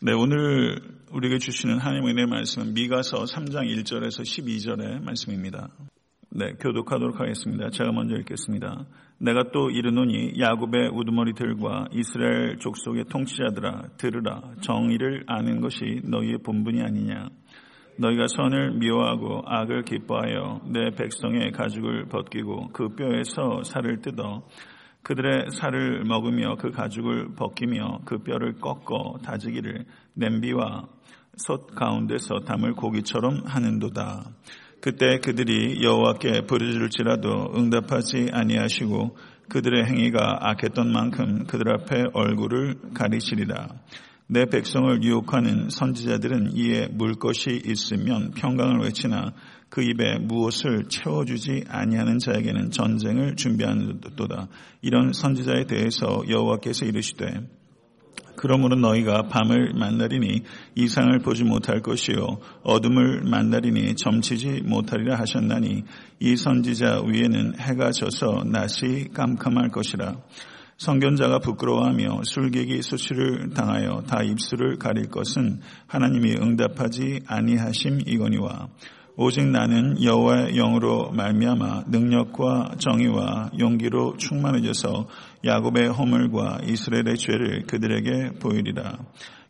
네, 오늘 우리에게 주시는 하나님의 은혜 말씀은 미가서 3장 1절에서 12절의 말씀입니다. 네, 교독하도록 하겠습니다. 제가 먼저 읽겠습니다. 내가 또 이르노니 야곱의 우두머리들과 이스라엘 족속의 통치자들아 들으라 정의를 아는 것이 너희의 본분이 아니냐 너희가 선을 미워하고 악을 기뻐하여 내 백성의 가죽을 벗기고 그 뼈에서 살을 뜯어 그들의 살을 먹으며 그 가죽을 벗기며 그 뼈를 꺾어 다지기를 냄비와 솥 가운데서 담을 고기처럼 하는도다. 그때 그들이 여호와께 부르짖을지라도 응답하지 아니하시고 그들의 행위가 악했던 만큼 그들 앞에 얼굴을 가리시리라. 내 백성을 유혹하는 선지자들은 이에 물 것이 있으면 평강을 외치나 그 입에 무엇을 채워주지 아니하는 자에게는 전쟁을 준비하는도다. 이런 선지자에 대해서 여호와께서 이르시되 그러므로 너희가 밤을 만나리니 이상을 보지 못할 것이요 어둠을 만나리니 점치지 못하리라 하셨나니 이 선지자 위에는 해가 져서 낮이 깜깜할 것이라 성견자가 부끄러워하며 술객이 수치를 당하여 다 입술을 가릴 것은 하나님이 응답하지 아니하심이거니와 오직 나는 여호와의 영으로 말미암아 능력과 정의와 용기로 충만해져서 야곱의 허물과 이스라엘의 죄를 그들에게 보이리라.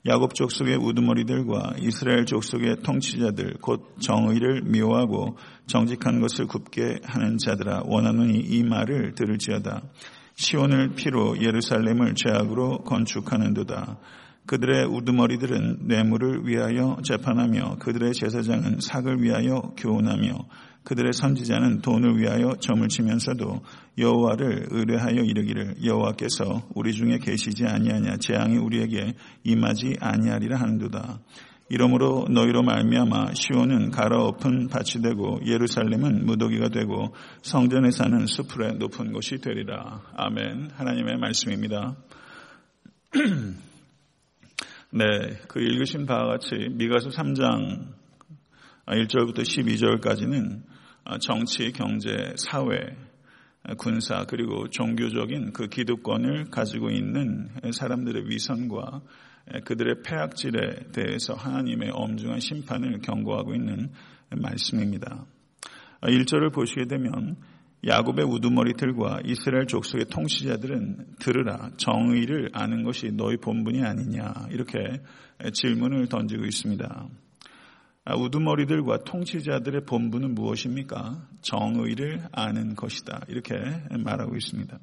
야곱 족속의 우두머리들과 이스라엘 족속의 통치자들 곧 정의를 미워하고 정직한 것을 굽게 하는 자들아 원하노니 이 말을 들을지어다. 시온을 피로 예루살렘을 죄악으로 건축하는도다. 그들의 우두머리들은 뇌물을 위하여 재판하며 그들의 제사장은 삭을 위하여 교훈하며 그들의 선지자는 돈을 위하여 점을 치면서도 여호와를 의뢰하여 이르기를 여호와께서 우리 중에 계시지 아니하냐 재앙이 우리에게 임하지 아니하리라 하는도다. 이러므로 너희로 말미암아 시온은 갈아엎은 밭이 되고 예루살렘은 무더기가 되고 성전에 사는 수풀의 높은 곳이 되리라. 아멘. 하나님의 말씀입니다. 네, 그 읽으신 바와 같이 미가서 3장 1절부터 12절까지는 정치, 경제, 사회, 군사 그리고 종교적인 그 기득권을 가지고 있는 사람들의 위선과 그들의 폐악질에 대해서 하나님의 엄중한 심판을 경고하고 있는 말씀입니다. 1절을 보시게 되면 야곱의 우두머리들과 이스라엘 족속의 통치자들은 들으라 정의를 아는 것이 너희 본분이 아니냐 이렇게 질문을 던지고 있습니다. 아, 우두머리들과 통치자들의 본분은 무엇입니까? 정의를 아는 것이다 이렇게 말하고 있습니다.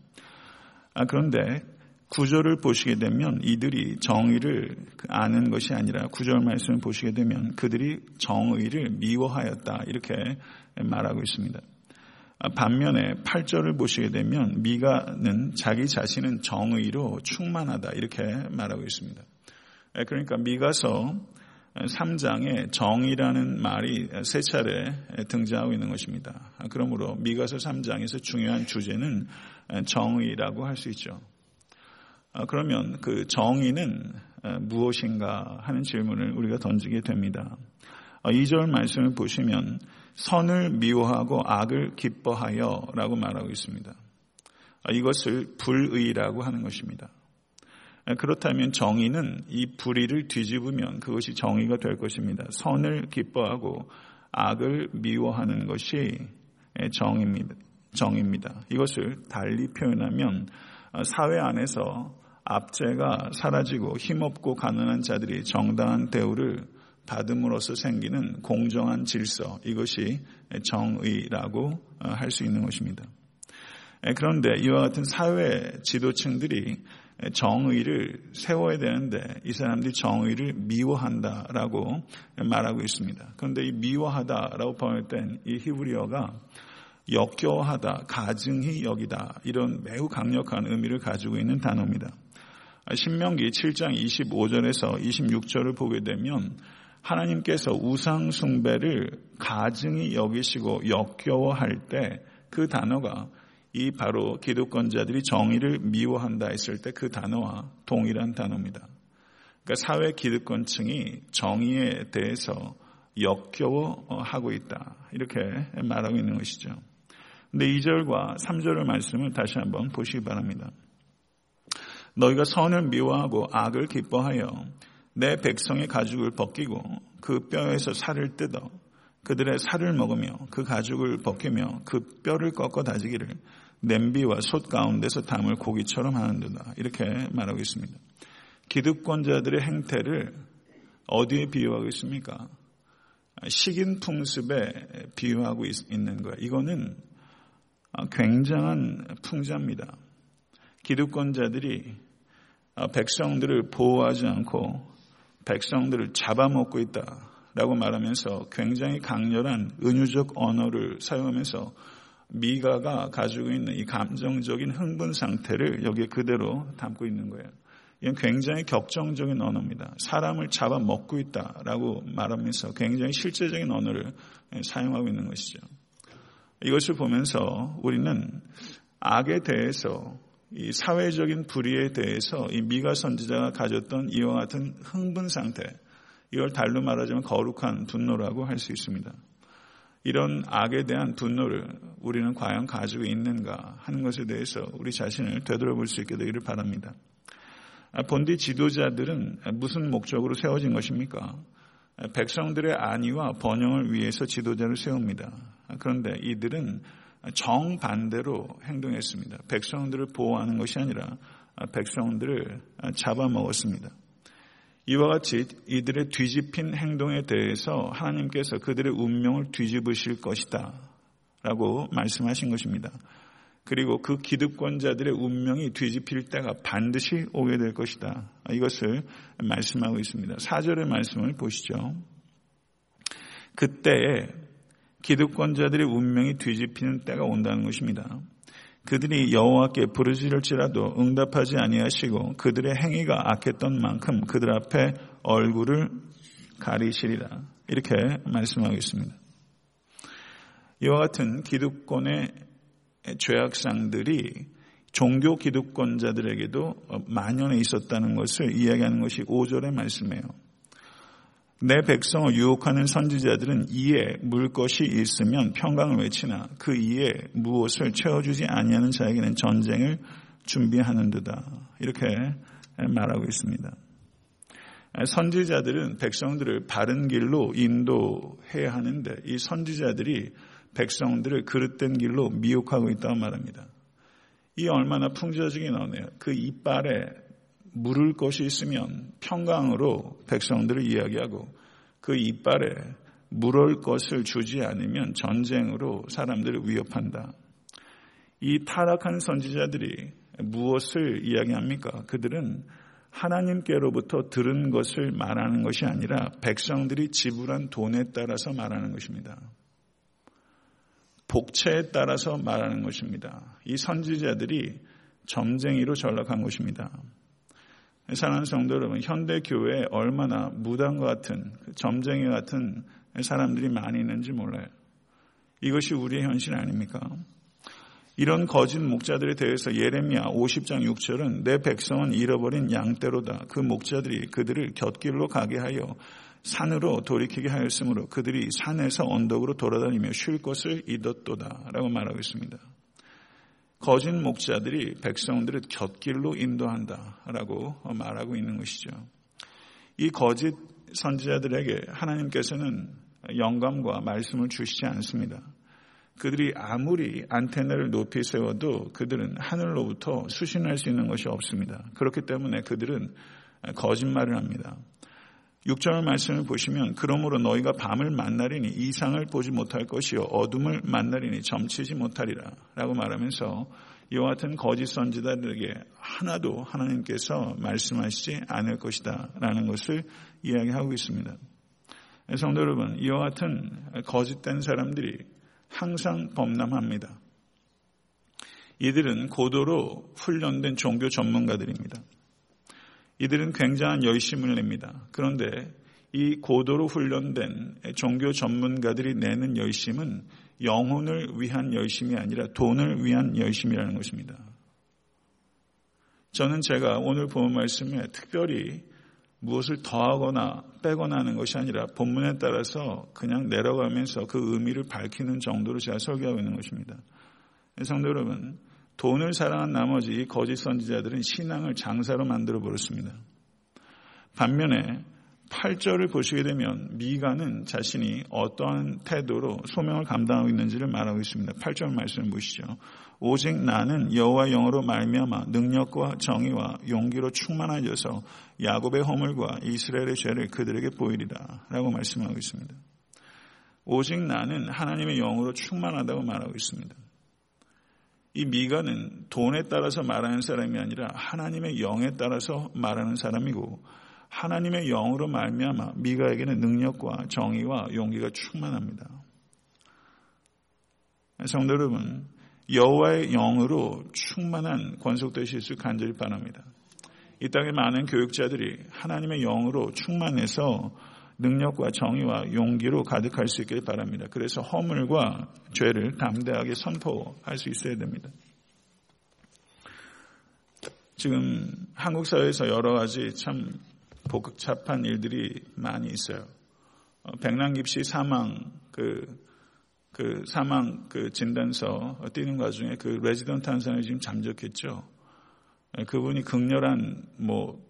아, 그런데 구절을 보시게 되면 이들이 정의를 아는 것이 아니라 구절 말씀을 보시게 되면 그들이 정의를 미워하였다 이렇게 말하고 있습니다. 반면에 8절을 보시게 되면 미가는 자기 자신은 정의로 충만하다 이렇게 말하고 있습니다. 그러니까 미가서 3장에 정의라는 말이 세 차례 등장하고 있는 것입니다. 그러므로 미가서 3장에서 중요한 주제는 정의라고 할 수 있죠. 그러면 그 정의는 무엇인가 하는 질문을 우리가 던지게 됩니다. 2절 말씀을 보시면 선을 미워하고 악을 기뻐하여 라고 말하고 있습니다. 이것을 불의라고 하는 것입니다. 그렇다면 정의는 이 불의를 뒤집으면 그것이 정의가 될 것입니다. 선을 기뻐하고 악을 미워하는 것이 정입니다. 정입니다. 이것을 달리 표현하면 사회 안에서 압제가 사라지고 힘없고 가난한 자들이 정당한 대우를 받음으로써 생기는 공정한 질서, 이것이 정의라고 할 수 있는 것입니다. 그런데 이와 같은 사회 지도층들이 정의를 세워야 되는데 이 사람들이 정의를 미워한다라고 말하고 있습니다. 그런데 이 미워하다라고 번역된 이 히브리어가 역겨워하다, 가증히 여기다 이런 매우 강력한 의미를 가지고 있는 단어입니다. 신명기 7장 25절에서 26절을 보게 되면 하나님께서 우상 숭배를 가증히 여기시고 역겨워할 때 그 단어가 이 바로 기독권자들이 정의를 미워한다 했을 때 그 단어와 동일한 단어입니다. 그러니까 사회 기득권층이 정의에 대해서 역겨워하고 있다. 이렇게 말하고 있는 것이죠. 근데 2절과 3절의 말씀을 다시 한번 보시기 바랍니다. 너희가 선을 미워하고 악을 기뻐하여 내 백성의 가죽을 벗기고 그 뼈에서 살을 뜯어 그들의 살을 먹으며 그 가죽을 벗기며 그 뼈를 꺾어 다지기를 냄비와 솥 가운데서 담을 고기처럼 하는도다. 이렇게 말하고 있습니다. 기득권자들의 행태를 어디에 비유하고 있습니까? 식인 풍습에 비유하고 있는 거예요. 이거는 굉장한 풍자입니다. 기득권자들이 백성들을 보호하지 않고 백성들을 잡아먹고 있다라고 말하면서 굉장히 강렬한 은유적 언어를 사용하면서 미가가 가지고 있는 이 감정적인 흥분 상태를 여기에 그대로 담고 있는 거예요. 이건 굉장히 격정적인 언어입니다. 사람을 잡아먹고 있다라고 말하면서 굉장히 실제적인 언어를 사용하고 있는 것이죠. 이것을 보면서 우리는 악에 대해서 이 사회적인 불의에 대해서 이 미가 선지자가 가졌던 이와 같은 흥분 상태, 이걸 달로 말하자면 거룩한 분노라고 할 수 있습니다. 이런 악에 대한 분노를 우리는 과연 가지고 있는가 하는 것에 대해서 우리 자신을 되돌아볼 수 있게 되기를 바랍니다. 본디 지도자들은 무슨 목적으로 세워진 것입니까? 백성들의 안위와 번영을 위해서 지도자를 세웁니다. 그런데 이들은 정반대로 행동했습니다. 백성들을 보호하는 것이 아니라 백성들을 잡아먹었습니다. 이와 같이 이들의 뒤집힌 행동에 대해서 하나님께서 그들의 운명을 뒤집으실 것이다. 라고 말씀하신 것입니다. 그리고 그 기득권자들의 운명이 뒤집힐 때가 반드시 오게 될 것이다. 이것을 말씀하고 있습니다. 사절의 말씀을 보시죠. 그때에 기득권자들의 운명이 뒤집히는 때가 온다는 것입니다. 그들이 여호와께 부르짖을지라도 응답하지 아니하시고 그들의 행위가 악했던 만큼 그들 앞에 얼굴을 가리시리라. 이렇게 말씀하고 있습니다. 이와 같은 기득권의 죄악상들이 종교 기득권자들에게도 만연해 있었다는 것을 이야기하는 것이 5절의 말씀이에요. 내 백성을 유혹하는 선지자들은 이에 물 것이 있으면 평강을 외치나 그 이에 무엇을 채워주지 아니하는 자에게는 전쟁을 준비하는듯다 이렇게 말하고 있습니다. 선지자들은 백성들을 바른 길로 인도해야 하는데 이 선지자들이 백성들을 그릇된 길로 미혹하고 있다고 말합니다. 이 얼마나 풍자적인 언어예요. 그 이빨에 물을 것이 있으면 평강으로 백성들을 이야기하고 그 이빨에 물을 것을 주지 않으면 전쟁으로 사람들을 위협한다. 이 타락한 선지자들이 무엇을 이야기합니까? 그들은 하나님께로부터 들은 것을 말하는 것이 아니라 백성들이 지불한 돈에 따라서 말하는 것입니다. 복채에 따라서 말하는 것입니다. 이 선지자들이 점쟁이로 전락한 것입니다. 사랑하는 성도 여러분, 현대 교회에 얼마나 무당과 같은 그 점쟁이 같은 사람들이 많이 있는지 몰라요. 이것이 우리의 현실 아닙니까? 이런 거짓 목자들에 대해서 예레미야 50장 6절은 내 백성은 잃어버린 양떼로다. 그 목자들이 그들을 곁길로 가게 하여 산으로 돌이키게 하였으므로 그들이 산에서 언덕으로 돌아다니며 쉴 것을 잊었도다. 라고 말하고 있습니다. 거짓 목자들이 백성들을 곁길로 인도한다라고 말하고 있는 것이죠. 이 거짓 선지자들에게 하나님께서는 영감과 말씀을 주시지 않습니다. 그들이 아무리 안테나를 높이 세워도 그들은 하늘로부터 수신할 수 있는 것이 없습니다. 그렇기 때문에 그들은 거짓말을 합니다. 6절 말씀을 보시면 그러므로 너희가 밤을 만나리니 이상을 보지 못할 것이요 어둠을 만나리니 점치지 못하리라 라고 말하면서 이와 같은 거짓 선지자들에게 하나도 하나님께서 말씀하시지 않을 것이다 라는 것을 이야기하고 있습니다. 성도 여러분 이와 같은 거짓된 사람들이 항상 범람합니다. 이들은 고도로 훈련된 종교 전문가들입니다. 이들은 굉장한 열심을 냅니다. 그런데 이 고도로 훈련된 종교 전문가들이 내는 열심은 영혼을 위한 열심이 아니라 돈을 위한 열심이라는 것입니다. 저는 제가 오늘 본 말씀에 특별히 무엇을 더하거나 빼거나 하는 것이 아니라 본문에 따라서 그냥 내려가면서 그 의미를 밝히는 정도로 제가 설교하고 있는 것입니다. 성도 여러분, 돈을 사랑한 나머지 거짓 선지자들은 신앙을 장사로 만들어 버렸습니다. 반면에 8절을 보시게 되면 미가는 자신이 어떠한 태도로 소명을 감당하고 있는지를 말하고 있습니다. 8절 말씀을 보시죠. 오직 나는 여호와 영으로 말미암아 능력과 정의와 용기로 충만하여서 야곱의 허물과 이스라엘의 죄를 그들에게 보이리라 라고 말씀하고 있습니다. 오직 나는 하나님의 영으로 충만하다고 말하고 있습니다. 이 미가는 돈에 따라서 말하는 사람이 아니라 하나님의 영에 따라서 말하는 사람이고 하나님의 영으로 말미암아 미가에게는 능력과 정의와 용기가 충만합니다. 성도 여러분, 여호와의 영으로 충만한 권속되실 수 간절히 바랍니다. 이 땅의 많은 교육자들이 하나님의 영으로 충만해서 능력과 정의와 용기로 가득할 수 있길 바랍니다. 그래서 허물과 죄를 담대하게 선포할 수 있어야 됩니다. 지금 한국 사회에서 여러 가지 참 복잡한 일들이 많이 있어요. 어, 백남기 씨 사망 그, 그 사망 그 진단서 띄는 과정에 그 레지던트 한 사람이 지금 잠적했죠. 예, 그분이 극렬한 뭐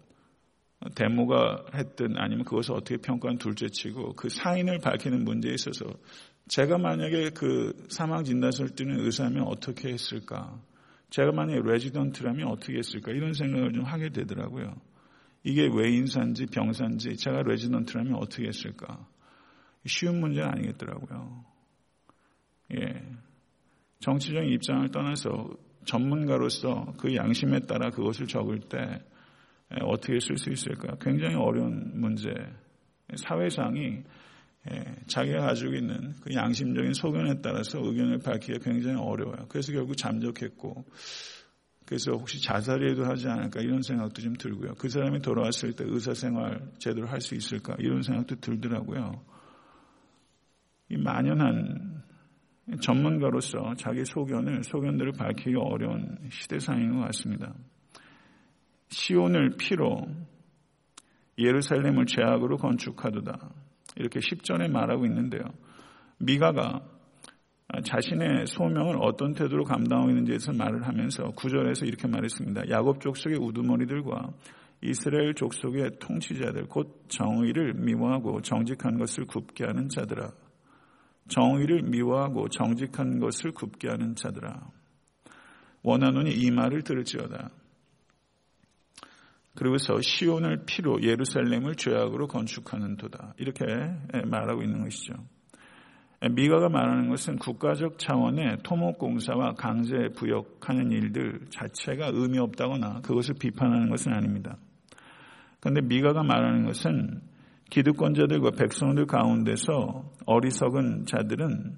데모가 했든 아니면 그것을 어떻게 평가한 둘째치고 그 사인을 밝히는 문제에 있어서 제가 만약에 그 사망 진단서를 띄는 의사면 어떻게 했을까? 제가 만약에 레지던트라면 어떻게 했을까? 이런 생각을 좀 하게 되더라고요. 이게 외인산지 병산지 제가 레지던트라면 어떻게 했을까? 쉬운 문제는 아니겠더라고요. 예. 정치적인 입장을 떠나서 전문가로서 그 양심에 따라 그것을 적을 때 어떻게 쓸 수 있을까? 굉장히 어려운 문제. 사회상이 자기가 가지고 있는 그 양심적인 소견에 따라서 의견을 밝히기가 굉장히 어려워요. 그래서 결국 잠적했고 그래서 혹시 자살이라도 하지 않을까 이런 생각도 좀 들고요. 그 사람이 돌아왔을 때 의사 생활 제대로 할 수 있을까 이런 생각도 들더라고요. 이 만연한 전문가로서 자기 소견을 소견들을 밝히기 어려운 시대상인 것 같습니다. 시온을 피로 예루살렘을 죄악으로 건축하도다. 이렇게 10전에 말하고 있는데요. 미가가 자신의 소명을 어떤 태도로 감당하고 있는지에 서 말을 하면서 구절에서 이렇게 말했습니다. 야곱 족속의 우두머리들과 이스라엘 족속의 통치자들 곧 정의를 미워하고 정직한 것을 굽게 하는 자들아. 정의를 미워하고 정직한 것을 굽게 하는 자들아. 원하노니 이 말을 들을지어다. 그리고서 시온을 피로 예루살렘을 죄악으로 건축하는 도다. 이렇게 말하고 있는 것이죠. 미가가 말하는 것은 국가적 차원의 토목공사와 강제 부역하는 일들 자체가 의미 없다거나 그것을 비판하는 것은 아닙니다. 그런데 미가가 말하는 것은 기득권자들과 백성들 가운데서 어리석은 자들은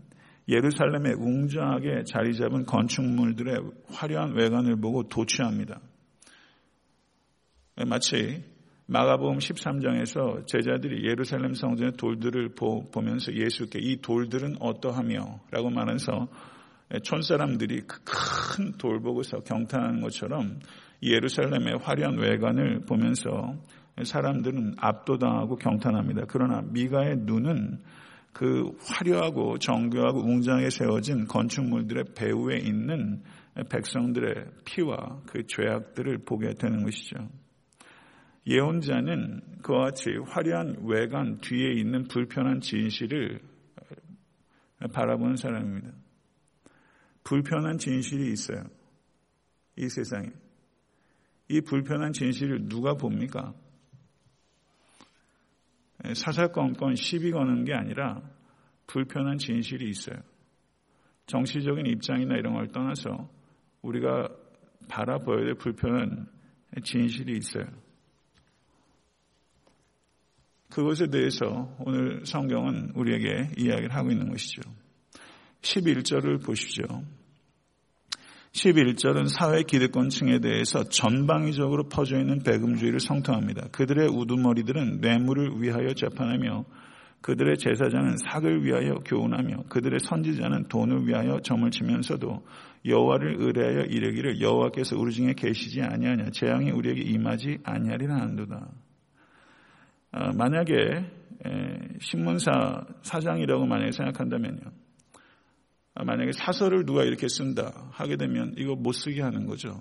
예루살렘에 웅장하게 자리 잡은 건축물들의 화려한 외관을 보고 도취합니다. 마치 마가복음 13장에서 제자들이 예루살렘 성전의 돌들을 보면서 예수께 이 돌들은 어떠하며 라고 말해서 촌사람들이 그 큰돌 보고서 경탄하는 것처럼 예루살렘의 화려한 외관을 보면서 사람들은 압도당하고 경탄합니다. 그러나 미가의 눈은 그 화려하고 정교하고 웅장하게 세워진 건축물들의 배후에 있는 백성들의 피와 그 죄악들을 보게 되는 것이죠. 예언자는 그와 같이 화려한 외관 뒤에 있는 불편한 진실을 바라보는 사람입니다. 불편한 진실이 있어요. 이 세상에. 이 불편한 진실을 누가 봅니까? 사사건건 시비 거는 게 아니라 불편한 진실이 있어요. 정치적인 입장이나 이런 걸 떠나서 우리가 바라보아야 될 불편한 진실이 있어요. 그것에 대해서 오늘 성경은 우리에게 이야기를 하고 있는 것이죠. 11절을 보십시오. 11절은 사회 기득권층에 대해서 전방위적으로 퍼져 있는 배금주의를 성토합니다. 그들의 우두머리들은 뇌물을 위하여 재판하며 그들의 제사장은 삭을 위하여 교훈하며 그들의 선지자는 돈을 위하여 점을 치면서도 여호와를 의뢰하여 이르기를 여호와께서 우리 중에 계시지 아니하냐 재앙이 우리에게 임하지 아니하리라 한도다. 어, 만약에 신문사 사장이라고 만약에 생각한다면요. 아, 만약에 사설을 누가 이렇게 쓴다 하게 되면 이거 못 쓰게 하는 거죠.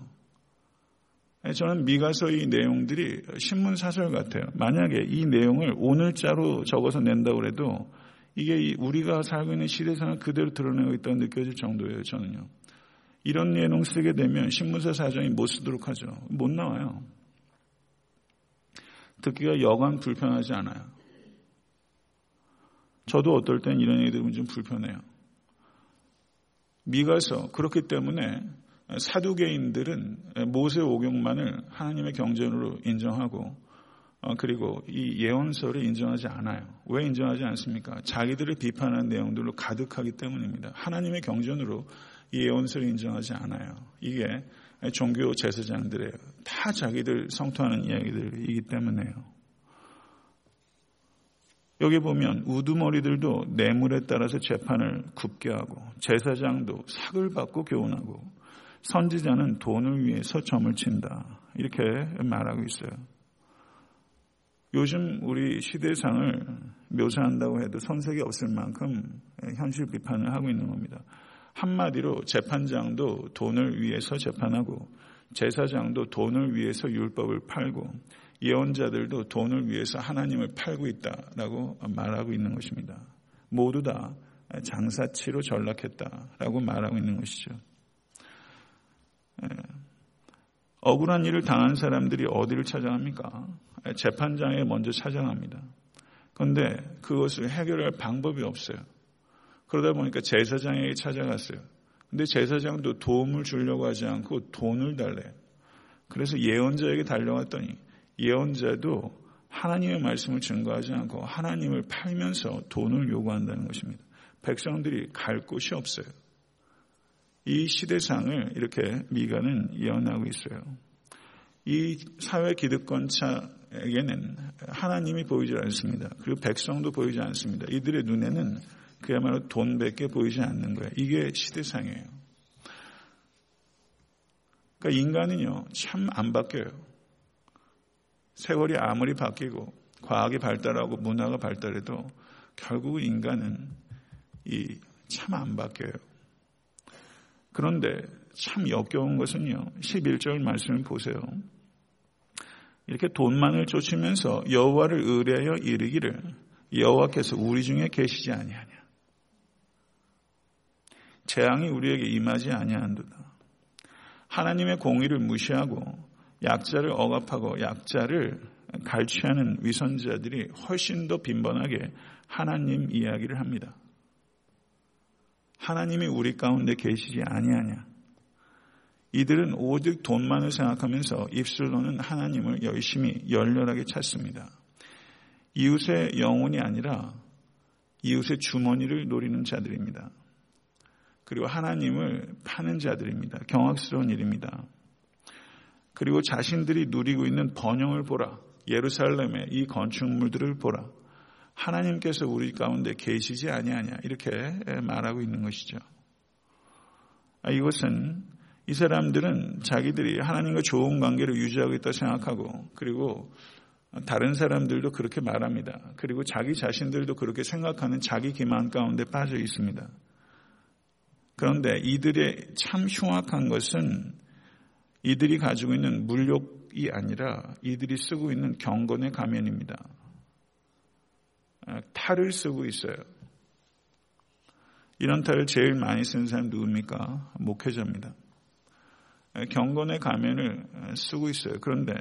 저는 미가서의 내용들이 신문 사설 같아요. 만약에 이 내용을 오늘자로 적어서 낸다고 해도 이게 우리가 살고 있는 시대상을 그대로 드러내고 있다고 느껴질 정도예요, 저는요. 이런 내용 쓰게 되면 신문사 사정이 못 쓰도록 하죠. 못 나와요. 듣기가 여간 불편하지 않아요. 저도 어떨 땐 이런 얘기 들으면 좀 불편해요. 미가서 그렇기 때문에 사두개인들은 모세 오경만을 하나님의 경전으로 인정하고 어, 그리고 이 예언서를 인정하지 않아요. 왜 인정하지 않습니까? 자기들을 비판하는 내용들로 가득하기 때문입니다. 하나님의 경전으로 이 예언서를 인정하지 않아요. 이게 종교 제사장들의 다 자기들 성토하는 이야기들이기 때문에요. 여기 보면 우두머리들도 뇌물에 따라서 재판을 굽게 하고 제사장도 삭을 받고 교훈하고 선지자는 돈을 위해서 점을 친다. 이렇게 말하고 있어요. 요즘 우리 시대상을 묘사한다고 해도 손색이 없을 만큼 현실 비판을 하고 있는 겁니다. 한마디로 재판장도 돈을 위해서 재판하고 제사장도 돈을 위해서 율법을 팔고 예언자들도 돈을 위해서 하나님을 팔고 있다라고 말하고 있는 것입니다. 모두 다 장사치로 전락했다라고 말하고 있는 것이죠. 예. 억울한 일을 당한 사람들이 어디를 찾아갑니까? 재판장에 먼저 찾아갑니다. 그런데 그것을 해결할 방법이 없어요. 그러다 보니까 제사장에게 찾아갔어요. 근데 제사장도 도움을 주려고 하지 않고 돈을 달래요. 그래서 예언자에게 달려왔더니 예언자도 하나님의 말씀을 증거하지 않고 하나님을 팔면서 돈을 요구한다는 것입니다. 백성들이 갈 곳이 없어요. 이 시대상을 이렇게 미가는 예언하고 있어요. 이 사회 기득권차에게는 하나님이 보이지 않습니다. 그리고 백성도 보이지 않습니다. 이들의 눈에는 그야말로 돈밖에 보이지 않는 거예요. 이게 시대상이에요. 그러니까 인간은요, 참 안 바뀌어요. 세월이 아무리 바뀌고 과학이 발달하고 문화가 발달해도 결국 인간은 이 참 안 바뀌어요. 그런데 참 역겨운 것은요. 11절 말씀을 보세요. 이렇게 돈만을 쫓으면서 여호와를 의뢰하여 이르기를 여호와께서 우리 중에 계시지 아니하냐. 재앙이 우리에게 임하지 아니한도다. 하나님의 공의를 무시하고 약자를 억압하고 약자를 갈취하는 위선자들이 훨씬 더 빈번하게 하나님 이야기를 합니다. 하나님이 우리 가운데 계시지 아니하냐. 이들은 오직 돈만을 생각하면서 입술로는 하나님을 열심히 열렬하게 찾습니다. 이웃의 영혼이 아니라 이웃의 주머니를 노리는 자들입니다. 그리고 하나님을 파는 자들입니다. 경악스러운 일입니다. 그리고 자신들이 누리고 있는 번영을 보라. 예루살렘의 이 건축물들을 보라. 하나님께서 우리 가운데 계시지 아니하냐 이렇게 말하고 있는 것이죠. 아, 이것은 이 사람들은 자기들이 하나님과 좋은 관계를 유지하고 있다 생각하고 그리고 다른 사람들도 그렇게 말합니다. 그리고 자기 자신들도 그렇게 생각하는 자기 기만 가운데 빠져 있습니다. 그런데 이들의 참 흉악한 것은 이들이 가지고 있는 물욕이 아니라 이들이 쓰고 있는 경건의 가면입니다. 아, 탈을 쓰고 있어요. 이런 탈을 제일 많이 쓰는 사람 누굽니까? 목회자입니다. 아, 경건의 가면을 쓰고 있어요. 그런데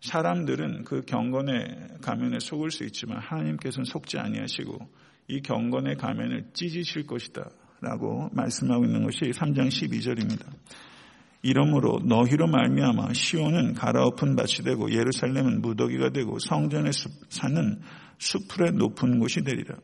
사람들은 그 경건의 가면에 속을 수 있지만 하나님께서는 속지 아니하시고 이 경건의 가면을 찢으실 것이다 라고 말씀하고 있는 것이 3장 12절입니다. 이러므로 너희로 말미암아 시온은 가라엎은 밭이 되고 예루살렘은 무더기가 되고 성전의 산은 수풀의 높은 곳이 되리라.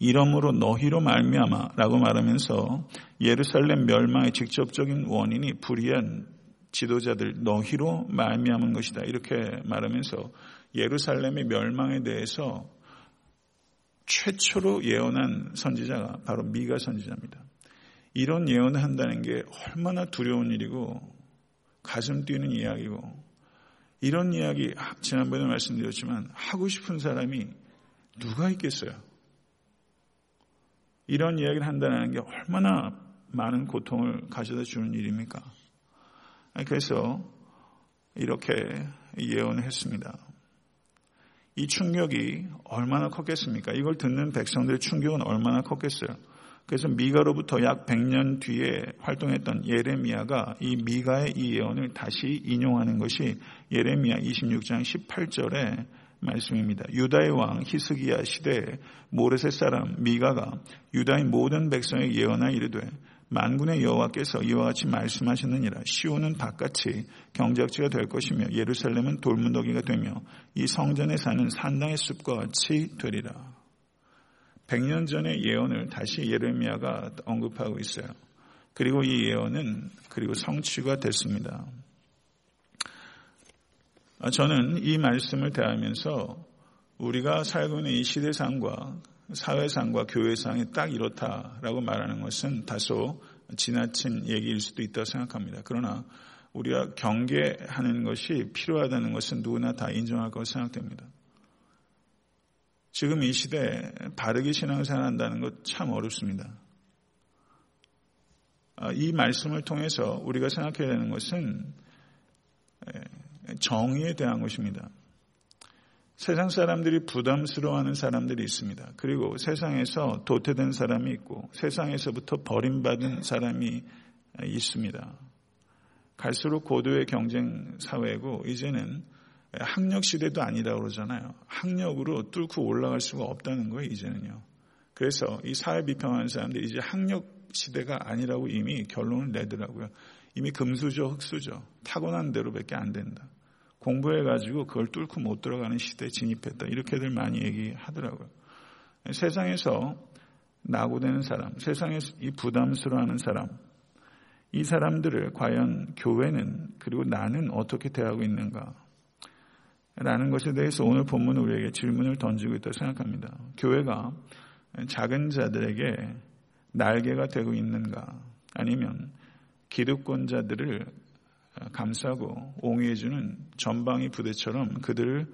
이러므로 너희로 말미암아라고 말하면서 예루살렘 멸망의 직접적인 원인이 불의한 지도자들 너희로 말미암은 것이다. 이렇게 말하면서 예루살렘의 멸망에 대해서 최초로 예언한 선지자가 바로 미가 선지자입니다. 이런 예언을 한다는 게 얼마나 두려운 일이고 가슴 뛰는 이야기고 이런 이야기 지난번에 말씀드렸지만 하고 싶은 사람이 누가 있겠어요? 이런 이야기를 한다는 게 얼마나 많은 고통을 가져다 주는 일입니까? 그래서 이렇게 예언을 했습니다. 이 충격이 얼마나 컸겠습니까? 이걸 듣는 백성들의 충격은 얼마나 컸겠어요? 그래서 미가로부터 약 100년 뒤에 활동했던 예레미야가 이 미가의 이 예언을 다시 인용하는 것이 예레미야 26장 18절의 말씀입니다. 유다의 왕 히스기야 시대에 모레셋 사람 미가가 유다의 모든 백성의 예언하 이르되 만군의 여호와께서 이와 같이 말씀하셨느니라 시온은 바깥이 경작지가 될 것이며 예루살렘은 돌문더기가 되며 이 성전에 사는 산당의 숲과 같이 되리라. 100년 전의 예언을 다시 예레미야가 언급하고 있어요. 그리고 이 예언은 그리고 성취가 됐습니다. 저는 이 말씀을 대하면서 우리가 살고 있는 이 시대상과 사회상과 교회상이 딱 이렇다라고 말하는 것은 다소 지나친 얘기일 수도 있다고 생각합니다. 그러나 우리가 경계하는 것이 필요하다는 것은 누구나 다 인정할 것으로 생각됩니다. 지금 이 시대에 바르게 신앙생활 한다는 것 참 어렵습니다. 아, 이 말씀을 통해서 우리가 생각해야 되는 것은 정의에 대한 것입니다. 세상 사람들이 부담스러워하는 사람들이 있습니다. 그리고 세상에서 도태된 사람이 있고 세상에서부터 버림받은 사람이 있습니다. 갈수록 고도의 경쟁 사회고 이제는 학력 시대도 아니라고 그러잖아요. 학력으로 뚫고 올라갈 수가 없다는 거예요, 이제는요. 그래서 이 사회 비평하는 사람들이 이제 학력 시대가 아니라고 이미 결론을 내더라고요. 이미 금수저, 흑수저, 타고난 대로밖에 안 된다. 공부해가지고 그걸 뚫고 못 들어가는 시대에 진입했다. 이렇게들 많이 얘기하더라고요. 세상에서 낙오되는 사람, 세상에서 이 부담스러워하는 사람, 이 사람들을 과연 교회는 그리고 나는 어떻게 대하고 있는가? 라는 것에 대해서 오늘 본문은 우리에게 질문을 던지고 있다고 생각합니다. 교회가 작은 자들에게 날개가 되고 있는가? 아니면 기득권자들을 감싸고 옹호해주는 전방위 부대처럼 그들을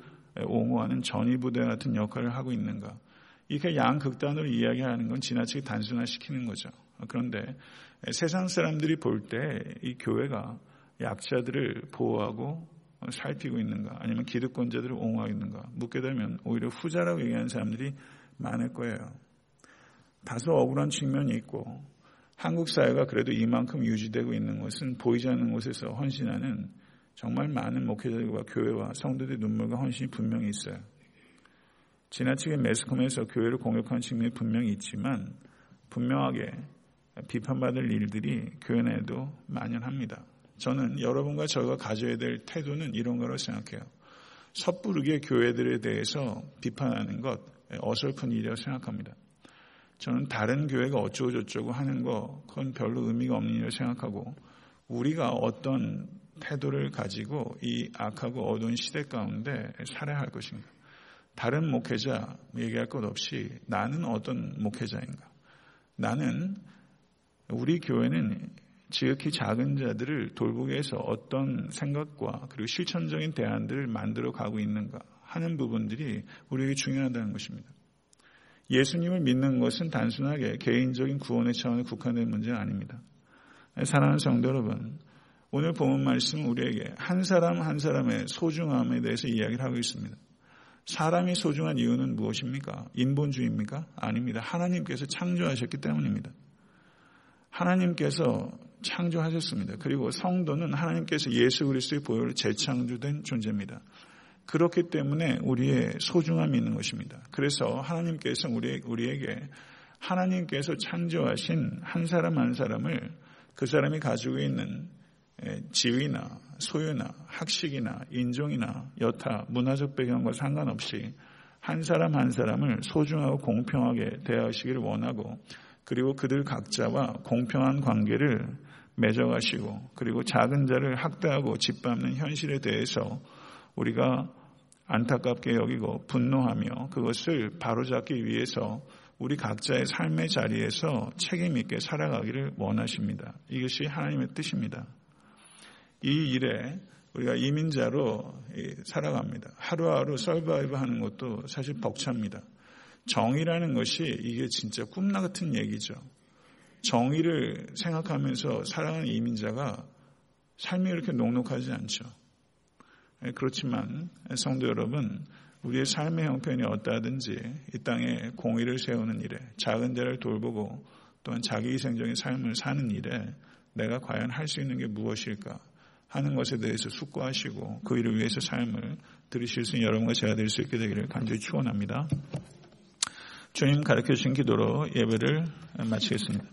옹호하는 전위 부대 같은 역할을 하고 있는가. 이렇게 양극단으로 이야기하는 건 지나치게 단순화시키는 거죠. 그런데 세상 사람들이 볼 때 이 교회가 약자들을 보호하고 살피고 있는가 아니면 기득권자들을 옹호하고 있는가 묻게 되면 오히려 후자라고 얘기하는 사람들이 많을 거예요. 다소 억울한 측면이 있고 한국 사회가 그래도 이만큼 유지되고 있는 것은 보이지 않는 곳에서 헌신하는 정말 많은 목회자들과 교회와 성도들의 눈물과 헌신이 분명히 있어요. 지나치게 매스컴에서 교회를 공격하는 측면이 분명히 있지만 분명하게 비판받을 일들이 교회 내에도 만연합니다. 저는 여러분과 저희가 가져야 될 태도는 이런 거라고 생각해요. 섣부르게 교회들에 대해서 비판하는 것 어설픈 일이라고 생각합니다. 저는 다른 교회가 어쩌고저쩌고 하는 거 그건 별로 의미가 없는 일을 생각하고 우리가 어떤 태도를 가지고 이 악하고 어두운 시대 가운데 살아야 할 것인가. 다른 목회자 얘기할 것 없이 나는 어떤 목회자인가. 나는 우리 교회는 지극히 작은 자들을 돌보기 위해서 어떤 생각과 그리고 실천적인 대안들을 만들어 가고 있는가 하는 부분들이 우리에게 중요하다는 것입니다. 예수님을 믿는 것은 단순하게 개인적인 구원의 차원에 국한된 문제는 아닙니다. 사랑하는 성도 여러분, 오늘 본문 말씀은 우리에게 한 사람 한 사람의 소중함에 대해서 이야기를 하고 있습니다. 사람이 소중한 이유는 무엇입니까? 인본주의입니까? 아닙니다. 하나님께서 창조하셨기 때문입니다. 하나님께서 창조하셨습니다. 그리고 성도는 하나님께서 예수 그리스도의 보혈로 재창조된 존재입니다. 그렇기 때문에 우리의 소중함이 있는 것입니다. 그래서 하나님께서 우리, 우리에게 하나님께서 창조하신 한 사람 한 사람을 그 사람이 가지고 있는 지위나 소유나 학식이나 인종이나 여타 문화적 배경과 상관없이 한 사람 한 사람을 소중하고 공평하게 대하시기를 원하고 그리고 그들 각자와 공평한 관계를 맺어가시고 그리고 작은 자를 학대하고 짓밟는 현실에 대해서 우리가 안타깝게 여기고 분노하며 그것을 바로잡기 위해서 우리 각자의 삶의 자리에서 책임 있게 살아가기를 원하십니다. 이것이 하나님의 뜻입니다. 이 일에 우리가 이민자로 살아갑니다. 하루하루 설바이브 하는 것도 사실 벅찹니다. 정의라는 것이 이게 진짜 꿈나 같은 얘기죠. 정의를 생각하면서 살아가는 이민자가 삶이 그렇게 녹록하지 않죠. 그렇지만 성도 여러분, 우리의 삶의 형편이 어떠하든지 이 땅에 공의를 세우는 일에 작은 자를 돌보고 또한 자기 희생적인 삶을 사는 일에 내가 과연 할 수 있는 게 무엇일까 하는 것에 대해서 숙고하시고 그 일을 위해서 삶을 들으실 수 있는 여러분과 제가 될 수 있게 되기를 간절히 축원합니다. 주님 가르쳐 주신 기도로 예배를 마치겠습니다.